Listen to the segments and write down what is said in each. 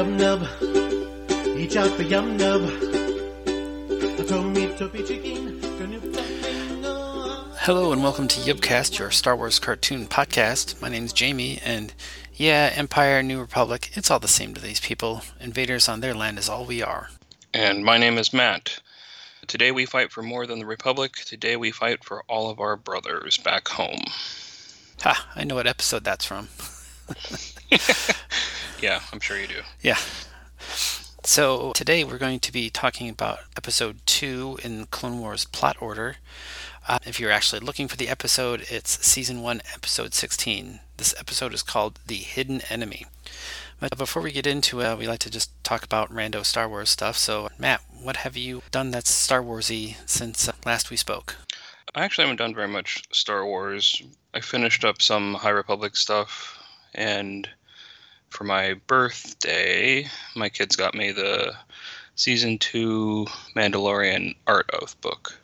yub nub. Each out the yub nub. A tummy chicken. Gonna something on. Hello and welcome to Yubcast, your Star Wars cartoon podcast. My name's Jamie, and yeah, Empire, New Republic, it's all the same to these people. Invaders on their land is all we are. And my name is Matt. Today we fight for more than the Republic. Today we fight for all of our brothers back home. Ha, I know what episode that's from. Yeah, I'm sure you do. Yeah. So today we're going to be talking about episode 2 in Clone Wars plot order. Uh, if you're actually looking for the episode, it's season 1, episode 16. This episode is called The Hidden Enemy. But before we get into it, we like to just talk about rando Star Wars stuff. So, Matt, what have you done that's Star Warsy since uh, last we spoke? I actually haven't done very much Star Wars. I finished up some High Republic stuff, and for my birthday, my kids got me the season two Mandalorian Art Oath book.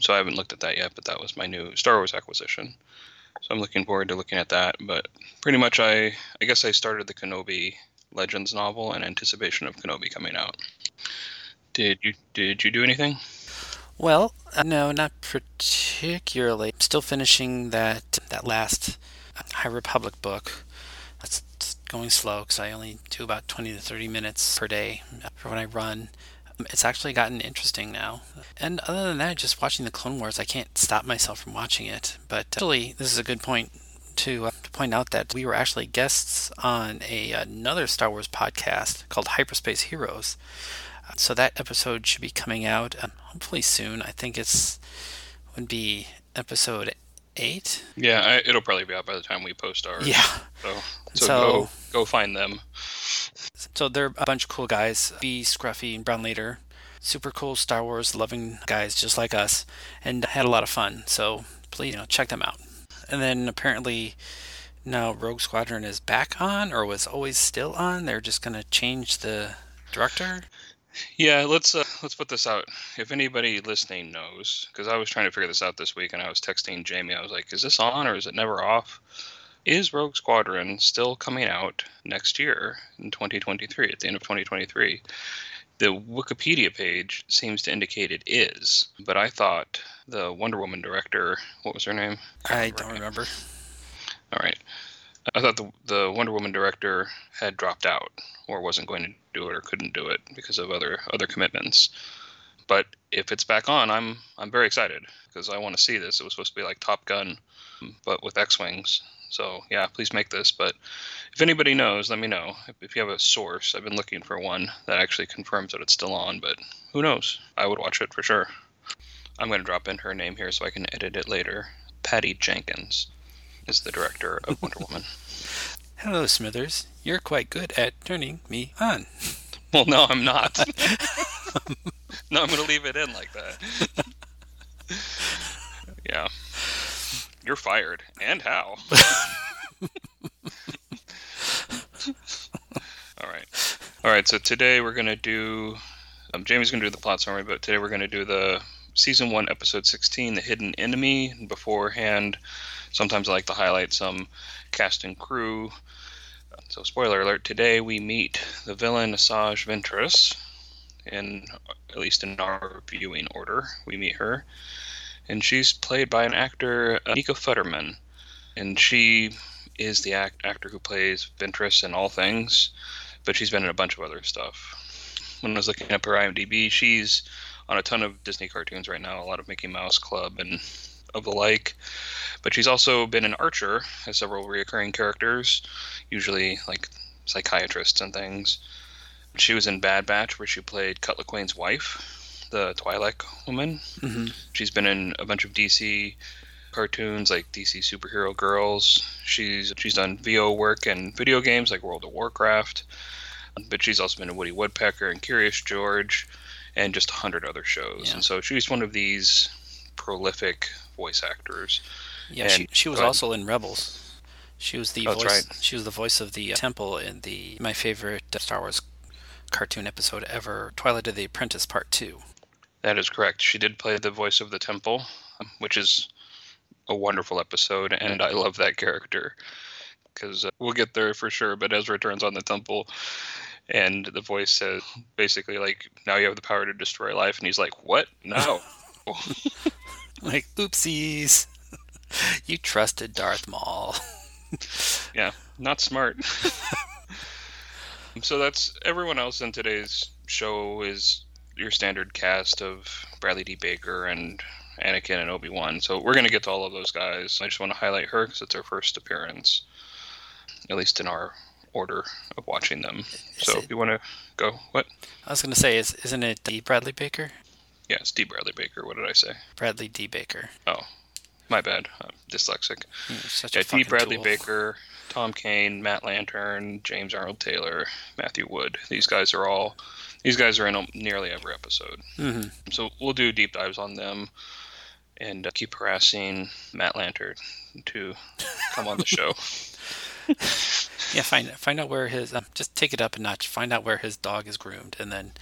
So I haven't looked at that yet, but that was my new Star Wars acquisition. So I'm looking forward to looking at that. But pretty much, I I guess I started the Kenobi Legends novel in anticipation of Kenobi coming out. Did you did you do anything? Well, uh, no, not particularly. I'm still finishing that that last High Republic book. Going slow because I only do about 20 to 30 minutes per day for when I run. Um, It's actually gotten interesting now. And other than that, just watching the Clone Wars, I can't stop myself from watching it. But actually, this is a good point to, uh, to point out that we were actually guests on a another Star Wars podcast called Hyperspace Heroes. Uh, So that episode should be coming out um, hopefully soon. I think it's would be episode eight. Yeah, I, it'll probably be out by the time we post ours. Yeah. So, so, So- go find them. So they're a bunch of cool guys. B, Scruffy, and Brown Leader. Super cool Star Wars loving guys just like us. And had a lot of fun. So please, you know, check them out. And then apparently now Rogue Squadron is back on or was always still on. They're just gonna change the director. Yeah, let's uh, let's put this out. If anybody listening knows, because I was trying to figure this out this week, and I was texting Jamie. I was like, "Is this on or is it never off?" Is Rogue Squadron still coming out next year in 2023 at the end of 2023? The Wikipedia page seems to indicate it is, but I thought the Wonder Woman director, what was her name? I don't remember. All right. I thought the the Wonder Woman director had dropped out or wasn't going to do it or couldn't do it because of other other commitments. But if it's back on, I'm I'm very excited because I want to see this. It was supposed to be like Top Gun, but with X-wings. So yeah, please make this. But if anybody knows, let me know. If, if you have a source, I've been looking for one that actually confirms that it's still on. But who knows? I would watch it for sure. I'm going to drop in her name here so I can edit it later. Patty Jenkins is the director of Wonder Woman. Hello, Smithers. You're quite good at turning me on. Well, no, I'm not. no, I'm going to leave it in like that. yeah. You're fired. And how? All right. All right, so today we're going to do. Um, Jamie's going to do the plot summary, but today we're going to do the season one, episode 16, The Hidden Enemy. And beforehand, sometimes I like to highlight some cast and crew. So, spoiler alert: today we meet the villain Asajj Ventress. In at least in our viewing order, we meet her, and she's played by an actor, uh, Nika Futterman, and she is the act- actor who plays Ventress in all things, but she's been in a bunch of other stuff. When I was looking up her IMDb, she's on a ton of Disney cartoons right now, a lot of Mickey Mouse Club and of the like. But she's also been an Archer, has several recurring characters, usually like psychiatrists and things. She was in Bad Batch, where she played Cut Lawquane's wife, the Twi'lek woman. hmm She's been in a bunch of DC cartoons like DC Superhero Girls. She's she's done VO work and video games like World of Warcraft. But she's also been in Woody Woodpecker and Curious George and just a hundred other shows. Yeah. And so she's one of these prolific voice actors. Yeah, she, And- she was also in Rebels. She was the That's voice. right. She was the voice of the uh, Temple in the my favorite Star Wars cartoon episode ever, Twilight of the Apprentice Part Two. That is correct. She did play the voice of the Temple, um, which is a wonderful episode, and I love that character because uh, we'll get there for sure. But Ezra turns on the Temple, and the voice says basically like, "Now you have the power to destroy life," and he's like, "What? No." Like, oopsies. you trusted Darth Maul. yeah, not smart. so that's everyone else in today's show is your standard cast of Bradley D. Baker and Anakin and Obi Wan. So we're gonna get to all of those guys. I just want to highlight her because it's her first appearance, at least in our order of watching them. so it- if you want to go, what? I was going to say, is, isn't it D. Bradley Baker? Yeah, it's D. Bradley Baker. What did I say? Bradley D. Baker. Oh, my bad. I'm dyslexic. Such Yeah, D. Bradley tool. Baker, Tom Kane, Matt Lanter, James Arnold Taylor, Matthew Wood. These guys are all. These guys are in nearly every episode. hmm So we'll do deep dives on them and uh, keep harassing Matt Lanter to come on the show. Yeah, find find out where his um, just take it up a notch. Find out where his dog is groomed, and then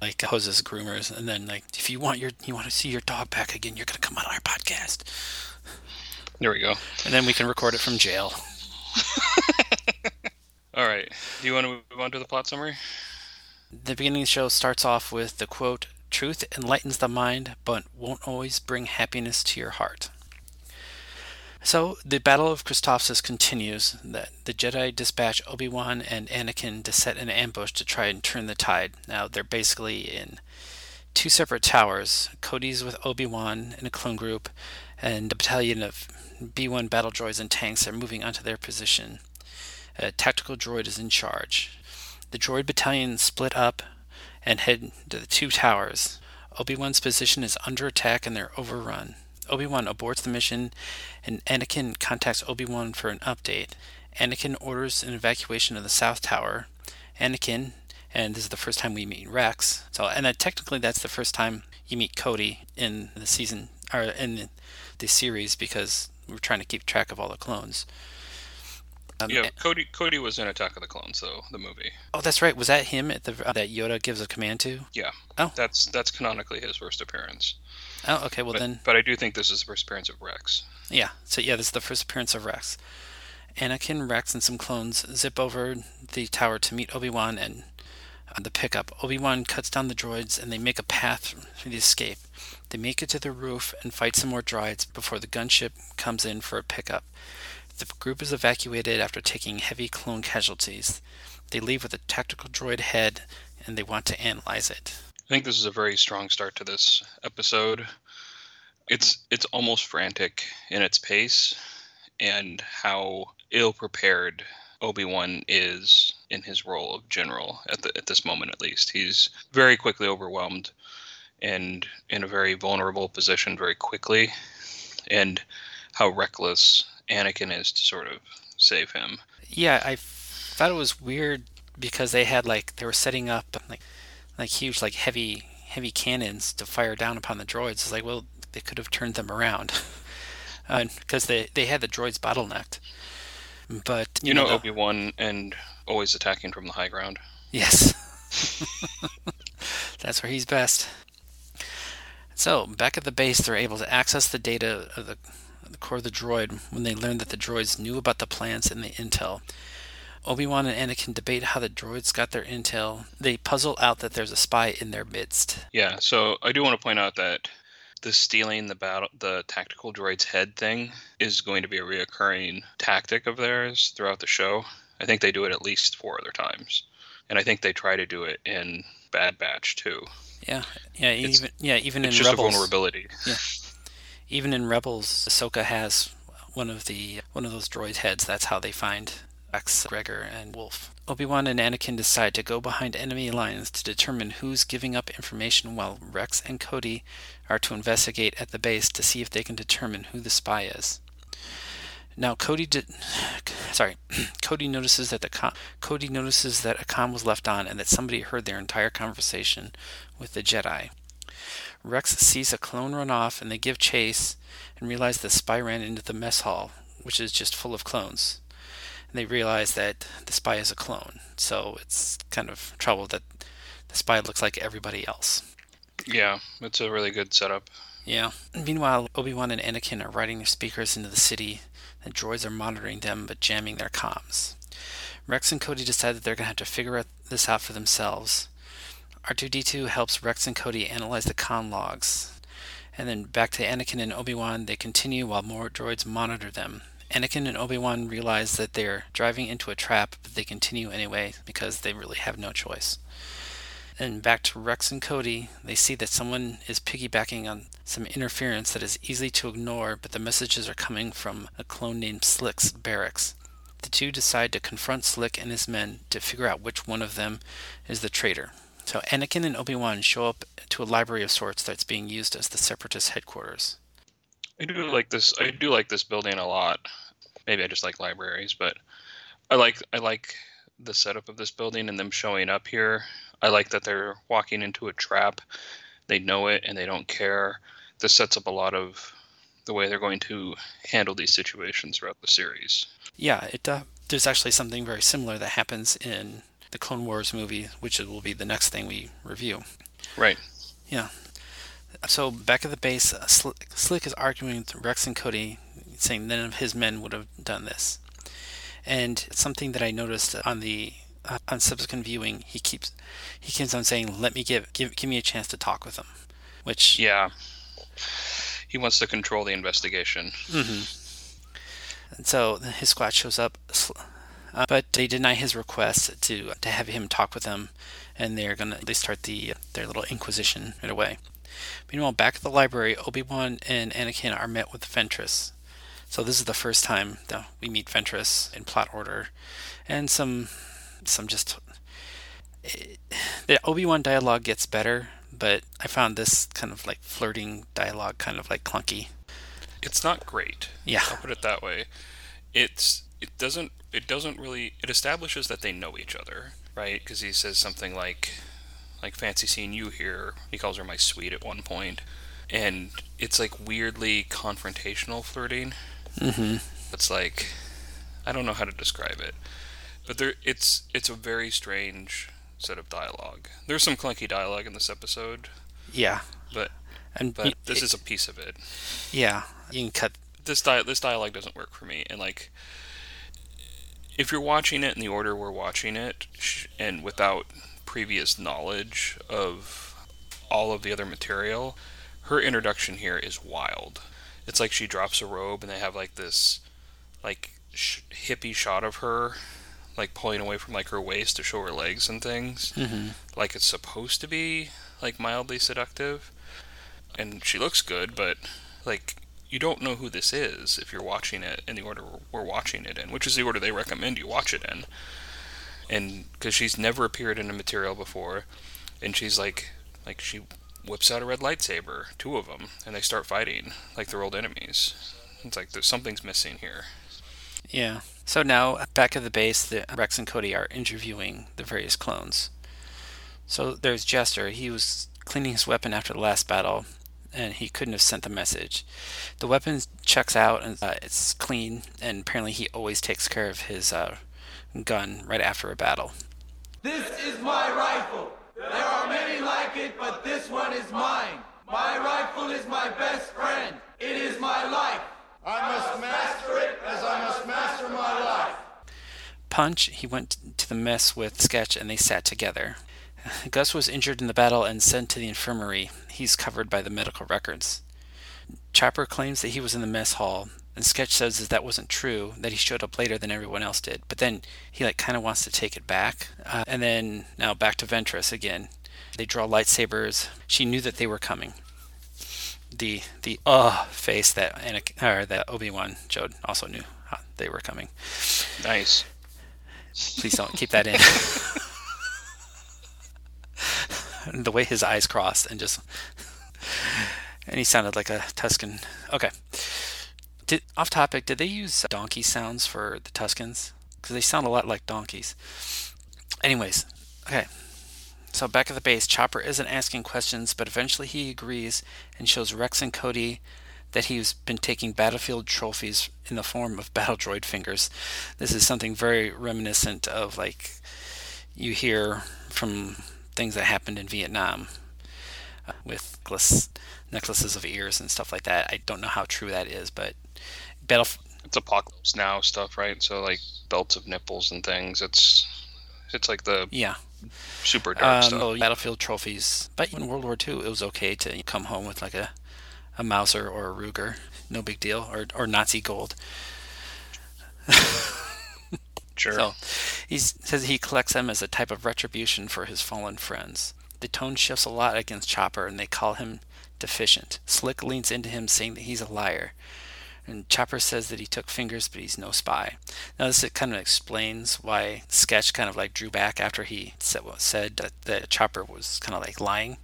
like hoses groomers, and then like if you want your you want to see your dog back again, you're gonna come on our podcast, There we go. and then we can record it from jail. All right. Do you want to move on to the plot summary? The beginning of the show starts off with the quote, Truth enlightens the mind, but won't always bring happiness to your heart. So, the Battle of Christophsis continues. The, the Jedi dispatch Obi Wan and Anakin to set an ambush to try and turn the tide. Now, they're basically in two separate towers. Cody's with Obi Wan and a clone group, and a battalion of B 1 battle droids and tanks are moving onto their position. A tactical droid is in charge. The droid battalion split up and head to the two towers. Obi Wan's position is under attack and they're overrun. Obi Wan aborts the mission and Anakin contacts Obi Wan for an update. Anakin orders an evacuation of the South Tower. Anakin, and this is the first time we meet Rex. So, and that technically that's the first time you meet Cody in the season or in the, the series because we're trying to keep track of all the clones. Um, Yeah, Cody. Cody was in Attack of the Clones, though the movie. Oh, that's right. Was that him at the uh, that Yoda gives a command to? Yeah. Oh. That's that's canonically his first appearance. Oh, okay. Well but, then, but I do think this is the first appearance of Rex. yeah. So yeah, this is the first appearance of Rex. Anakin, Rex, and some clones zip over the tower to meet Obi Wan and uh, the pickup. Obi Wan cuts down the droids and they make a path for the escape. They make it to the roof and fight some more droids before the gunship comes in for a pickup. The group is evacuated after taking heavy clone casualties. They leave with a tactical droid head and they want to analyze it. I think this is a very strong start to this episode. It's it's almost frantic in its pace and how ill prepared Obi-Wan is in his role of general at the, at this moment at least. He's very quickly overwhelmed and in a very vulnerable position very quickly and how reckless Anakin is to sort of save him. Yeah, I thought it was weird because they had like they were setting up like like huge like heavy heavy cannons to fire down upon the droids. It's like well they could have turned them around uh, because they they had the droids bottlenecked. But you, You know the- Obi-Wan and always attacking from the high ground. Yes. That's where he's best. So, back at the base, they're able to access the data of the, the core of the droid when they learn that the droids knew about the plans and the intel. Obi Wan and Anakin debate how the droids got their intel. They puzzle out that there's a spy in their midst. Yeah, so I do want to point out that the stealing the battle the tactical droid's head thing is going to be a reoccurring tactic of theirs throughout the show. I think they do it at least four other times. And I think they try to do it in Bad Batch too. Yeah, yeah, It's- even yeah, even It's in just Rebels. a vulnerability. Yeah. Even in Rebels, Ahsoka has one of the one of those droid heads. That's how they find Rex, Gregor, and Wolf. Obi-Wan and Anakin decide to go behind enemy lines to determine who's giving up information, while Rex and Cody are to investigate at the base to see if they can determine who the spy is. Now, Cody did. Sorry, Cody notices that the com- Cody notices that a comm was left on and that somebody heard their entire conversation with the Jedi. Rex sees a clone run off and they give chase and realize the spy ran into the mess hall, which is just full of clones. And they realize that the spy is a clone, so it's kind of trouble that the spy looks like everybody else. Yeah, it's a really good setup. Yeah. Meanwhile, Obi Wan and Anakin are riding their speeders into the city. and droids are monitoring them but jamming their comms. Rex and Cody decide that they're going to have to figure this out for themselves. R2D2 helps Rex and Cody analyze the comm logs. And then back to Anakin and Obi Wan, they continue while more droids monitor them. Anakin and Obi Wan realize that they're driving into a trap, but they continue anyway because they really have no choice. And back to Rex and Cody, they see that someone is piggybacking on some interference that is easy to ignore, but the messages are coming from a clone named Slick's barracks. The two decide to confront Slick and his men to figure out which one of them is the traitor. So Anakin and Obi-Wan show up to a library of sorts that's being used as the separatist headquarters. I do like this. I do like this building a lot. Maybe I just like libraries, but I like I like the setup of this building and them showing up here I like that they're walking into a trap. They know it and they don't care. This sets up a lot of the way they're going to handle these situations throughout the series. Yeah, it uh, there's actually something very similar that happens in the Clone Wars movie, which will be the next thing we review. Right. Yeah. So back at the base, uh, Slick, Slick is arguing with Rex and Cody, saying none of his men would have done this. And something that I noticed on the uh, on subsequent viewing, he keeps he keeps on saying, "Let me give give give me a chance to talk with him," which yeah, he wants to control the investigation. Mm-hmm. And so his squad shows up, uh, but they deny his request to to have him talk with them, and they're gonna they start the their little inquisition right away. Meanwhile, back at the library, Obi Wan and Anakin are met with Ventress. So this is the first time that we meet Ventress in plot order, and some some just the Obi-Wan dialogue gets better, but I found this kind of like flirting dialogue kind of like clunky. It's not great. Yeah. I'll put it that way. It's it doesn't it doesn't really it establishes that they know each other, right? Cuz he says something like like fancy seeing you here. He calls her my sweet at one point. And it's like weirdly confrontational flirting. Mhm. It's like I don't know how to describe it. But there, it's it's a very strange set of dialogue. There's some clunky dialogue in this episode. Yeah, but and but this is a piece of it. Yeah, you can cut this di- this dialogue doesn't work for me, and like if you're watching it in the order we're watching it, and without previous knowledge of all of the other material, her introduction here is wild. It's like she drops a robe, and they have like this like sh- hippie shot of her like pulling away from like her waist to show her legs and things, mm-hmm. like it's supposed to be like mildly seductive, and she looks good, but like you don't know who this is if you're watching it in the order we're watching it in, which is the order they recommend you watch it in. And because she's never appeared in a material before, and she's like, like she whips out a red lightsaber, two of them, and they start fighting like they're old enemies. It's like there's something's missing here. Yeah. So now, back at the base, the Rex and Cody are interviewing the various clones. So there's Jester. He was cleaning his weapon after the last battle, and he couldn't have sent the message. The weapon checks out, and uh, it's clean, and apparently he always takes care of his uh, gun right after a battle. This is my rifle. There are many like it, but this one is mine. My rifle is my best friend. It is my life. I must master it as I must master my life. Punch, he went to the mess with Sketch and they sat together. Gus was injured in the battle and sent to the infirmary. He's covered by the medical records. Chopper claims that he was in the mess hall, and Sketch says that that wasn't true, that he showed up later than everyone else did. But then he like kind of wants to take it back. Uh, and then now back to Ventress again. They draw lightsabers. She knew that they were coming the the uh face that Anakin, or that Obi Wan showed also knew they were coming. Nice. Please don't keep that in. the way his eyes crossed and just and he sounded like a Tusken. Okay. Did, off topic, did they use donkey sounds for the Tuskens? Because they sound a lot like donkeys. Anyways, okay. So back at the base, Chopper isn't asking questions, but eventually he agrees and shows Rex and Cody that he's been taking battlefield trophies in the form of battle droid fingers. This is something very reminiscent of like you hear from things that happened in Vietnam uh, with necklaces of ears and stuff like that. I don't know how true that is, but battle. It's apocalypse now stuff, right? So like belts of nipples and things. It's it's like the yeah super dark Um, stuff. oh, battlefield trophies. But in World War II, it was okay to come home with like a, a Mauser or a Ruger. No big deal. Or, or Nazi gold. sure. So he says he collects them as a type of retribution for his fallen friends. The tone shifts a lot against Chopper, and they call him deficient. Slick leans into him, saying that he's a liar. And Chopper says that he took fingers, but he's no spy. Now, this kind of explains why Sketch kind of like drew back after he said, said that, that Chopper was kind of like lying.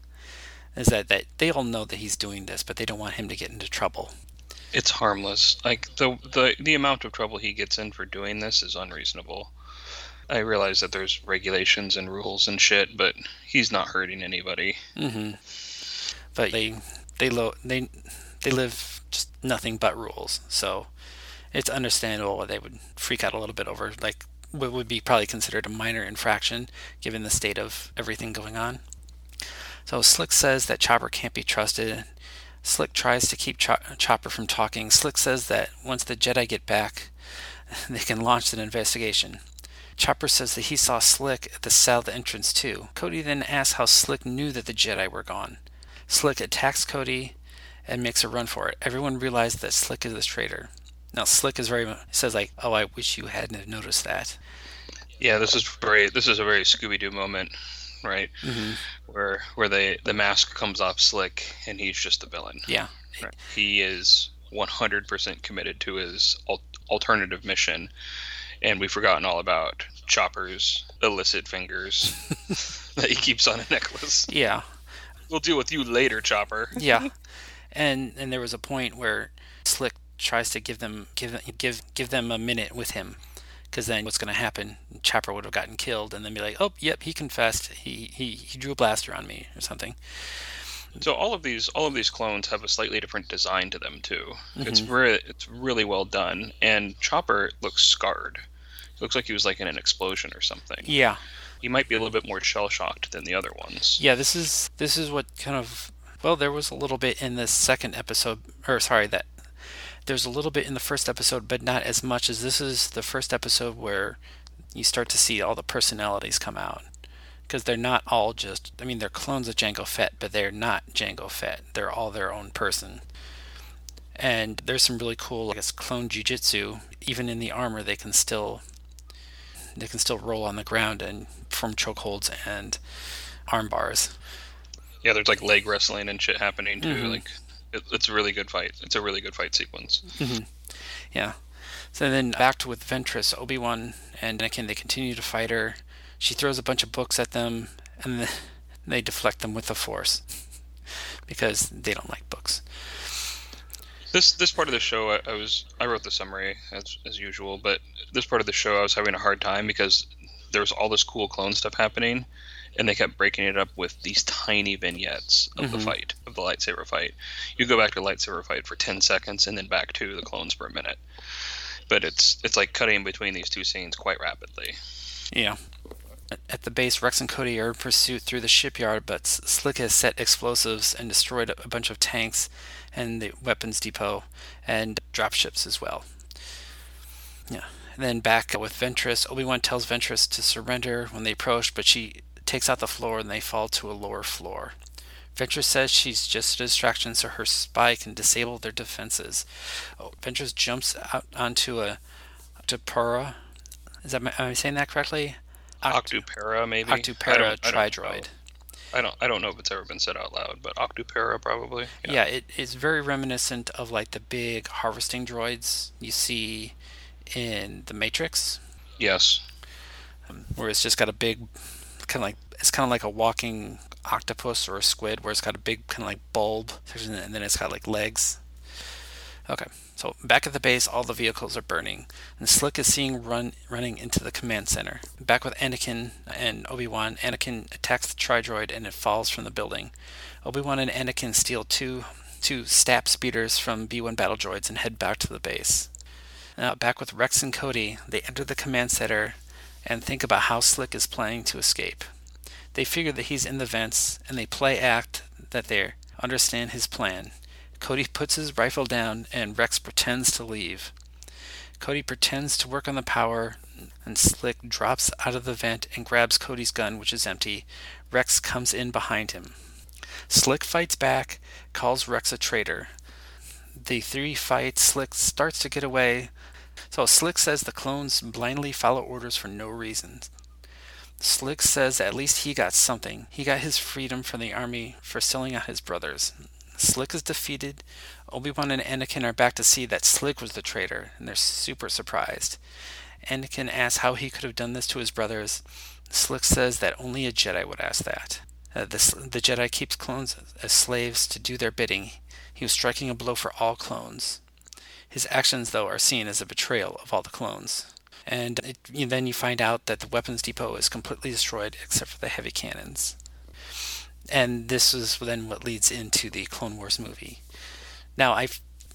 Is that, that they all know that he's doing this, but they don't want him to get into trouble. it's harmless. Like the the the amount of trouble he gets in for doing this is unreasonable. I realize that there's regulations and rules and shit, but he's not hurting anybody. hmm But they they lo- they they live just nothing but rules, so it's understandable why they would freak out a little bit over like what would be probably considered a minor infraction given the state of everything going on. So Slick says that Chopper can't be trusted. Slick tries to keep Cho- Chopper from talking. Slick says that once the Jedi get back, they can launch an investigation. Chopper says that he saw Slick at the south entrance too. Cody then asks how Slick knew that the Jedi were gone. Slick attacks Cody and makes a run for it. Everyone realizes that Slick is a traitor. Now Slick is very says like, "Oh, I wish you hadn't have noticed that." Yeah, this is very this is a very Scooby Doo moment, right? hmm Where where they the mask comes off Slick and he's just the villain. Yeah, Right. He is 100% committed to his al- alternative mission, and we've forgotten all about Chopper's illicit fingers that he keeps on a necklace. yeah, We'll deal with you later, Chopper. yeah. And and there was a point where Slick tries to give them give give give them a minute with him, because then what's going to happen? Chopper would have gotten killed, and then be like, "Oh, yep, he confessed. He he he drew a blaster on me or something." So all of these all of these clones have a slightly different design to them too. It's Mhm. really it's really well done, and Chopper looks scarred. He looks like he was like in an explosion or something. Yeah, He might be a little bit more shell shocked than the other ones. yeah. This is this is what kind of well, there was a little bit in the second episode, or sorry, that there's a little bit in the first episode, but not as much as this is the first episode where you start to see all the personalities come out. Because they're not all just, I mean, they're clones of Jango Fett, but they're not Jango Fett. They're all their own person. And there's some really cool, I guess, clone jujitsu. Even in the armor, they can still, they can still roll on the ground and form chokeholds and arm bars. Yeah, there's like leg wrestling and shit happening too. Mhm. Like it, it's a really good fight. It's a really good fight sequence. Yeah. So then back to with Ventress, Obi Wan and Anakin, they continue to fight her. She throws a bunch of books at them, and they deflect them with the Force because they don't like books. This this part of the show, I, I was I wrote the summary as as usual, but this part of the show I was having a hard time because there was all this cool clone stuff happening, and they kept breaking it up with these tiny vignettes of the Mhm. fight of the lightsaber fight. You go back to the lightsaber fight for ten seconds, and then back to the clones for a minute. But it's it's like cutting between these two scenes quite rapidly. Yeah. At the base, Rex and Cody are in pursuit through the shipyard, but Slick has set explosives and destroyed a bunch of tanks and the weapons depot and dropships as well. Yeah. And then back with Ventress, Obi Wan tells Ventress to surrender when they approach, but she takes out the floor and they fall to a lower floor. Ventress says she's just a distraction so her spy can disable their defenses. Oh, Ventress jumps out onto a Octopura. Is that am I saying that correctly? Oct- Octupera, maybe. Octupera I I don't. Tridroid. I don't I don't know if it's ever been said out loud, but Octupera probably. Yeah, it is very reminiscent of like the big harvesting droids you see in the Matrix, Yes. Um, where it's just got a big kind of like it's kind of like a walking octopus or a squid, where it's got a big kind of like bulb and then it's got like legs. Okay, so back at the base, all the vehicles are burning, and Slick is seen run running into the command center. Back with Anakin and Obi Wan, Anakin attacks the Tridroid and it falls from the building. Obi Wan and Anakin steal two two Stap speeders from B1 battle droids and head back to the base. Now, back with Rex and Cody, they enter the command center and think about how Slick is planning to escape. They figure that he's in the vents and they play act that they understand his plan. Cody puts his rifle down and Rex pretends to leave. Cody pretends to work on the power and Slick drops out of the vent and grabs Cody's gun, which is empty. Rex comes in behind him. Slick fights back, calls Rex a traitor. The three fight. Slick starts to get away. So Slick says the clones blindly follow orders for no reason. Slick says at least he got something. He got his freedom from the army for selling out his brothers. Slick is defeated. Obi-Wan and Anakin are back to see that Slick was the traitor, and they're super surprised. Anakin asks how he could have done this to his brothers. Slick says that only a Jedi would ask that. Uh, the, the Jedi keeps clones as slaves to do their bidding. He was striking a blow for all clones. His actions, though, are seen as a betrayal of all the clones. And it, you, then you find out that the weapons depot is completely destroyed except for the heavy cannons. And this is then what leads into the Clone Wars movie. Now, I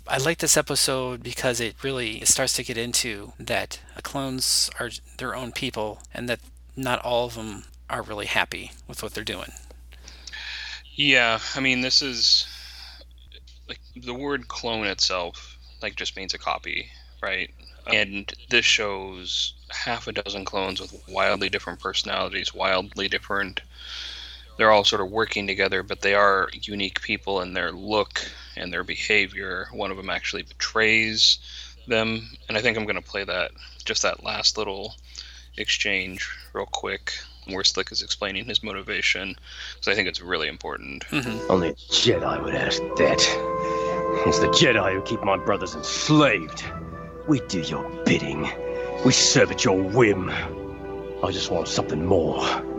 I like this episode because it really it starts to get into that clones are their own people and that not all of them are really happy with what they're doing. Yeah, I mean, this is like the word clone itself, like just means a copy, right? And this shows half a dozen clones with wildly different personalities, wildly different. They're all sort of working together, but they are unique people in their look and their behavior. One of them actually betrays them, and I think I'm going to play that just that last little exchange real quick where Slick is explaining his motivation because I think it's really important. Mm-hmm. Only a Jedi would ask that. It's the Jedi who keep my brothers enslaved. We do your bidding. We serve at your whim. I just want something more.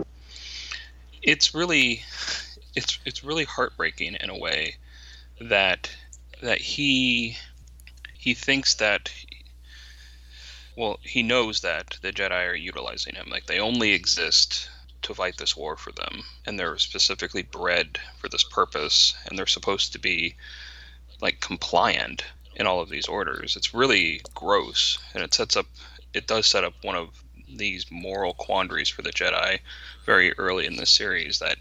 It's really, it's it's really heartbreaking in a way that that he he thinks that well he knows that the Jedi are utilizing him. Like they only exist to fight this war for them and they're specifically bred for this purpose and they're supposed to be like compliant in all of these orders. It's really gross and it sets up it does set up one of these moral quandaries for the Jedi very early in the series that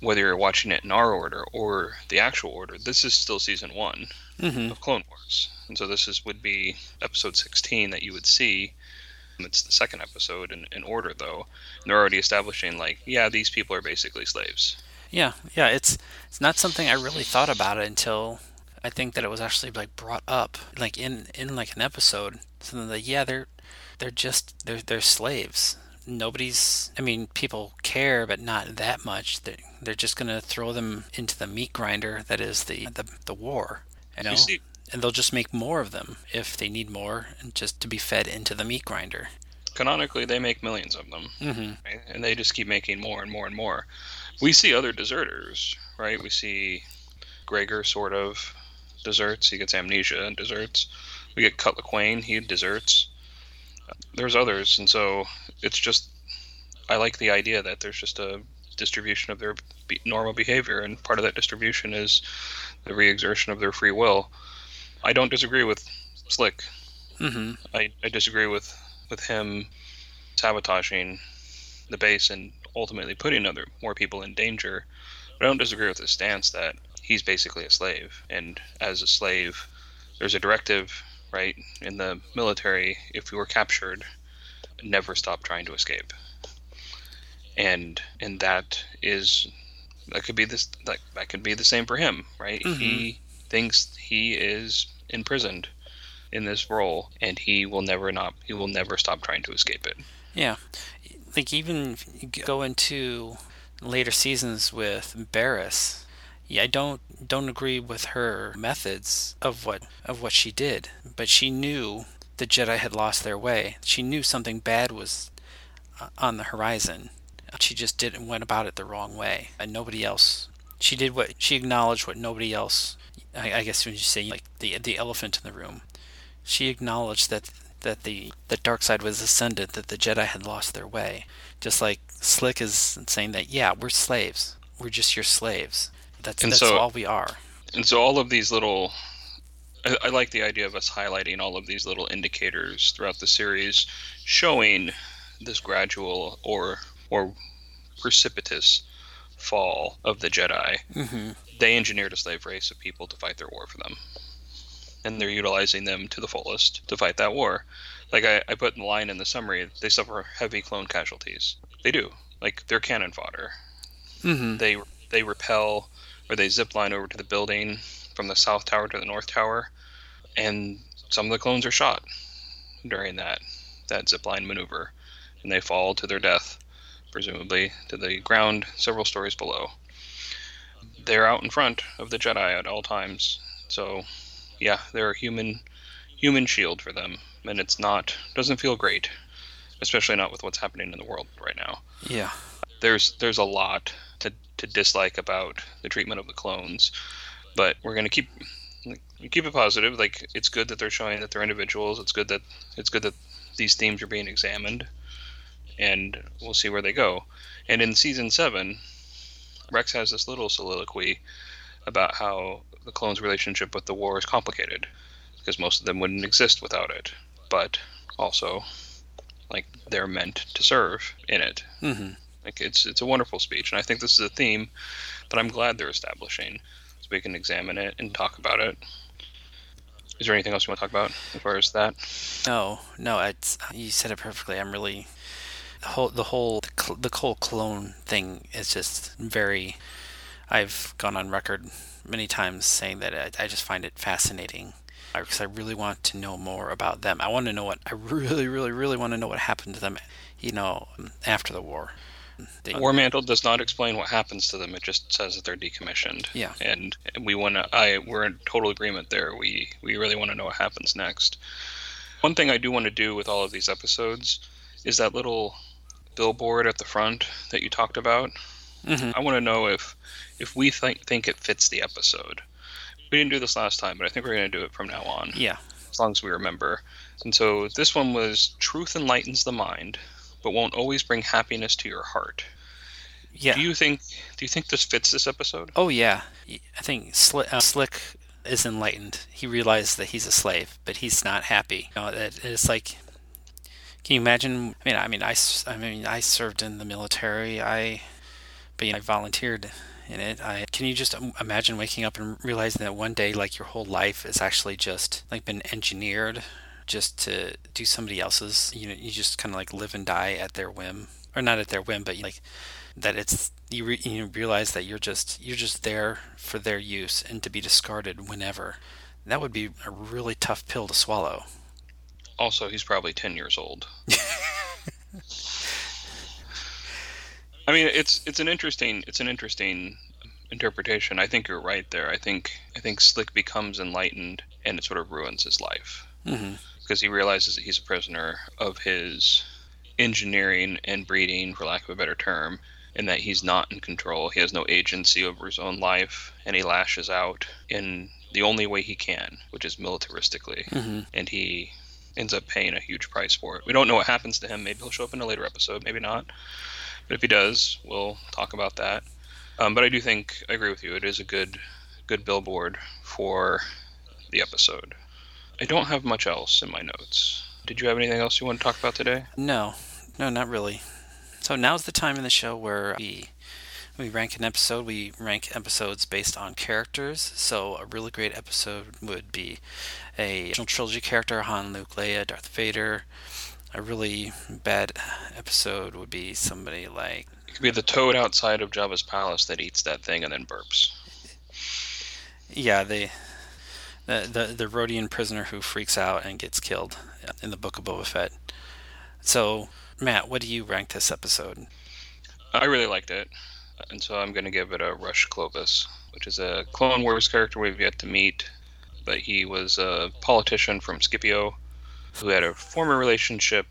whether you're watching it in our order or the actual order, this is still season one Mm-hmm. of Clone Wars, and so this is would be episode 16 that you would see. It's the second episode in, in order, though. And they're already establishing like, yeah, these people are basically slaves. Yeah, yeah, it's it's not something I really thought about it until I think that it was actually like brought up like in in like an episode. So then that yeah, they're they're just they're they're slaves. Nobody's I mean, people care but not that much. They they're just gonna throw them into the meat grinder that is the the, the war. You know? You see, and they'll just make more of them if they need more and just to be fed into the meat grinder. canonically, they make millions of them, Mm-hmm. right? and they just keep making more and more and more. We see other deserters, right? We see Gregor sort of deserts. He gets amnesia and deserts. We get Cut Lawquane. He deserts. There's others, and so it's just I like the idea that there's just a distribution of their be- normal behavior, and part of that distribution is the re-exertion of their free will. I don't disagree with Slick. Mm-hmm. I, I disagree with with him sabotaging the base and ultimately putting other more people in danger. But I don't disagree with his stance that he's basically a slave, and as a slave, there's a directive, right, in the military: if you were captured, never stop trying to escape. And and that is that could be this that, that could be the same for him, right? He mm-hmm. thinks he is imprisoned in this role and he will never not he will never stop trying to escape it Yeah, like even go into later seasons with Barriss. Yeah, I don't don't agree with her methods of what of what she did, but she knew the Jedi had lost their way. She knew something bad was uh, on the horizon. She just didn't went about it the wrong way, and nobody else. She did what she acknowledged what nobody else. I, I guess when you say like the the elephant in the room, she acknowledged that that the the dark side was ascendant, that the Jedi had lost their way. Just like Slick is saying that, yeah, we're slaves. We're just your slaves. That's And that's so- all we are. and so all of these little I, I like the idea of us highlighting all of these little indicators throughout the series showing this gradual or or precipitous fall of the jedi hmm they engineered a slave race of people to fight their war for them and they're utilizing them to the fullest to fight that war like I, I put in the line in the summary, they suffer heavy clone casualties. They do. Like they're cannon fodder. Mm-hmm. They they repel or they zip line over to the building from the south tower to the north tower, and some of the clones are shot during that that zip line maneuver, and they fall to their death, presumably to the ground several stories below. They're out in front of the Jedi at all times, so yeah, they're a human human shield for them, and it's not doesn't feel great, especially not with what's happening in the world right now. Yeah. There's there's a lot to to dislike about the treatment of the clones, but we're gonna keep keep it positive. Like it's good that they're showing that they're individuals. It's good that it's good that these themes are being examined, and we'll see where they go. And in season seven, Rex has this little soliloquy about how the clones' relationship with the war is complicated because most of them wouldn't exist without it, but also like they're meant to serve in it. Mm-hmm. Like it's it's a wonderful speech, and I think this is a theme that I'm glad they're establishing, so we can examine it and talk about it. Is there anything else you want to talk about as far as that? No, no, it's you said it perfectly. I'm really the whole the whole the whole clone thing is just very. I've gone on record many times saying that I, I just find it fascinating uh, because I really want to know more about them. I want to know what I really, really, really want to know what happened to them, you know, after the war. They, War Mantle does not explain what happens to them. It just says that they're decommissioned. Yeah. And, we want to. I we're in total agreement there. We we really want to know what happens next. One thing I do want to do with all of these episodes is that little billboard at the front that you talked about. Mhm. I want to know if if we think think it fits the episode. We didn't do this last time, but I think we're going to do it from now on yeah, as long as we remember. And so this one was truth enlightens the mind, but won't always bring happiness to your heart. yeah. Do you think do you think this fits this episode? Oh yeah, I think Slick, uh, Slick is enlightened. He realizes that he's a slave, but he's not happy. You know, that it's like, can you imagine? I mean, I mean, I, I mean, I served in the military. I, but you know, I volunteered in it. I can you just imagine waking up and realizing that one day, like your whole life is actually just like been engineered just to do somebody else's. You know, you just kind of like live and die at their whim, or not at their whim, but like that it's you, re, you realize that you're just you're just there for their use and to be discarded whenever. That would be a really tough pill to swallow. Also, he's probably 10 years old. I mean, it's it's an interesting it's an interesting interpretation. I think you're right there. I think I think Slick becomes enlightened and it sort of ruins his life hmm because he realizes that he's a prisoner of his engineering and breeding, for lack of a better term, and that he's not in control. He has no agency over his own life, and he lashes out in the only way he can, which is militaristically. hmm and he ends up paying a huge price for it. We don't know what happens to him. Maybe he'll show up in a later episode, maybe not. But if he does, we'll talk about that. Um, but I do think I agree with you. It is a good, good billboard for the episode. I don't have much else in my notes. Did you have anything else you want to talk about today? No, no, not really. So now's the time in the show where we we rank an episode. We rank episodes based on characters. So a really great episode would be a original trilogy character: Han, Luke, Leia, Darth Vader. A really bad episode would be somebody like It could be the toad outside of Jabba's palace that eats that thing and then burps. Yeah, the the the, the Rodian prisoner who freaks out and gets killed in the Book of Boba Fett. So, Matt, what do you rank this episode? I really liked it, and so I'm going to give it a Rush Clovis, which is a Clone Wars character we've yet to meet, but he was a politician from Scipio who had a former relationship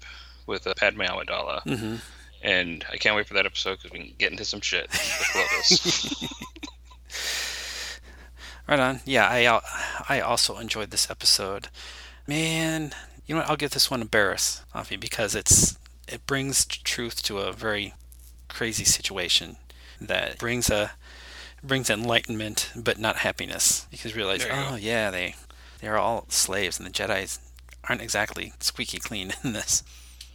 with uh, Padme Amidala, Mm-hmm. and I can't wait for that episode because we can get into some shit with Clovis. Right on. Yeah, I I also enjoyed this episode. Man, you know what? I'll give this one a Barris off you because it's it brings truth to a very crazy situation that brings a brings enlightenment but not happiness because you realize oh go. yeah they they are all slaves and the Jedi's aren't exactly squeaky clean in this.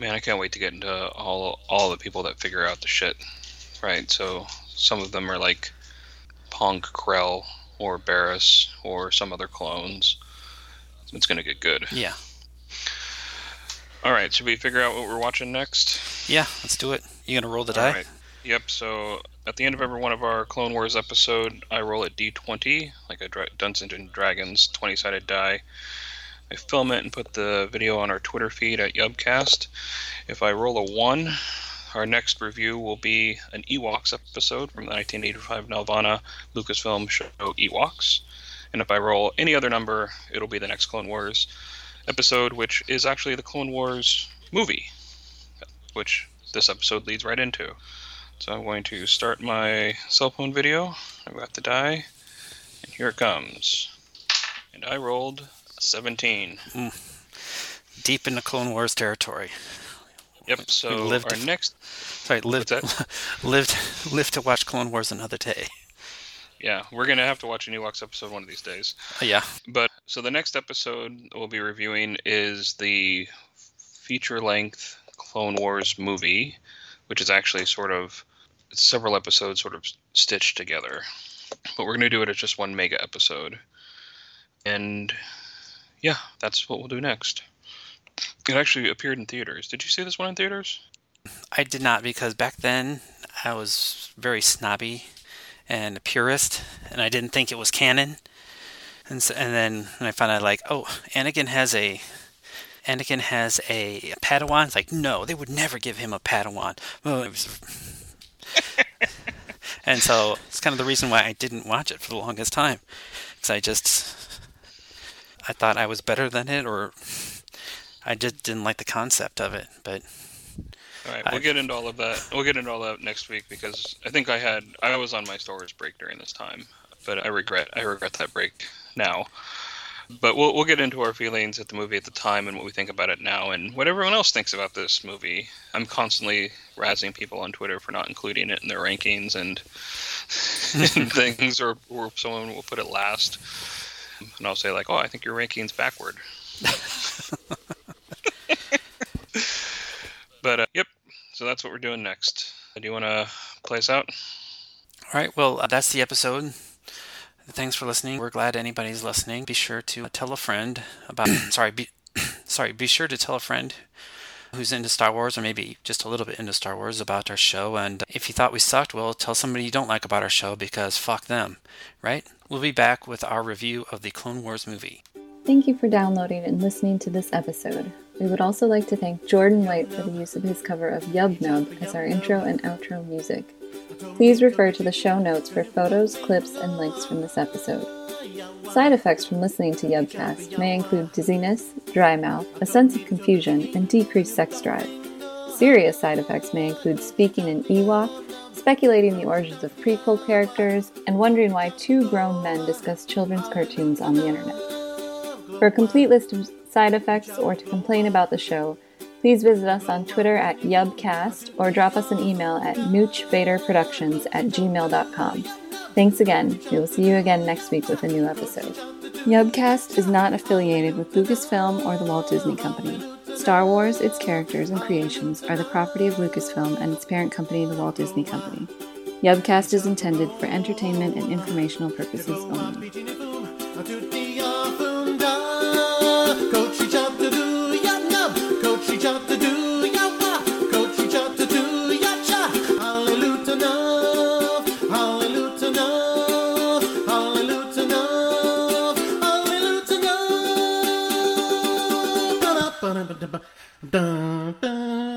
Man, I can't wait to get into all all the people that figure out the shit. Right, so some of them are like Pong, Krell, or Barriss, or some other clones. It's gonna get good. Yeah. All right, should we figure out what we're watching next? Yeah, let's do it. You gonna roll the die? right. Yep. So at the end of every one of our Clone Wars episode, I roll a d20, like a Dra- Dungeons and Dragons 20-sided die. I film it and put the video on our Twitter feed at Yubcast. If I roll a one, our next review will be an Ewoks episode from the 1985 Nelvana Lucasfilm show Ewoks. And if I roll any other number, it'll be the next Clone Wars episode, which is actually the Clone Wars movie, which this episode leads right into. So I'm going to start my cell phone video. I've got the die, and here it comes. And I rolled a 17. Mm. Deep into Clone Wars territory. Yep. So lived our to- next, Sorry, lived What's lived lived to watch Clone Wars another day. yeah, we're gonna have to watch a New Ewoks episode one of these days. Uh, yeah. But so the next episode we'll be reviewing is the feature-length Clone Wars movie, which is actually sort of several episodes sort of stitched together. But we're gonna do it as just one mega episode, and yeah, that's what we'll do next. It actually appeared in theaters. Did you see this one in theaters? I did not because back then I was very snobby and a purist, and I didn't think it was canon. And so, and then I found out, like, oh, Anakin has a Anakin has a Padawan. It's like, no, they would never give him a Padawan. Well, was- and so it's kind of the reason why I didn't watch it for the longest time, because I just I thought I was better than it, or I just didn't like the concept of it. But All right, we'll I- get into all of that. We'll get into all that next week because I think I had I was on my Star Wars break during this time, but I regret I regret that break now. But we'll we'll get into our feelings at the movie at the time and what we think about it now and what everyone else thinks about this movie. I'm constantly razzing people on Twitter for not including it in their rankings and, and things, or or someone will put it last, and I'll say like, "Oh, I think your ranking's backward." But uh, yep, so that's what we're doing next. Do you want to play us out? All right, well, uh, that's the episode. Thanks for listening. We're glad anybody's listening. Be sure to tell a friend about. sorry, be sorry. Be sure to tell a friend who's into Star Wars or maybe just a little bit into Star Wars about our show. And if you thought we sucked, well, tell somebody you don't like about our show because fuck them, right? We'll be back with our review of the Clone Wars movie. Thank you for downloading and listening to this episode. We would also like to thank Jordan White for the use of his cover of Yub Nub as our intro and outro music. Please refer to the show notes for photos, clips, and links from this episode. Side effects from listening to Yubcast may include dizziness, dry mouth, a sense of confusion, and decreased sex drive. Serious side effects may include speaking in Ewok, speculating the origins of prequel characters, and wondering why two grown men discuss children's cartoons on the internet. For a complete list of side effects or to complain about the show, please visit us on Twitter at Yubcast or drop us an email at noochvaderproductions at gmail.com. Thanks again. We will see you again next week with a new episode. Yubcast is not affiliated with Lucasfilm or the Walt Disney Company. Star Wars, its characters, and creations are the property of Lucasfilm and its parent company, the Walt Disney Company. Yubcast is intended for entertainment and informational purposes only.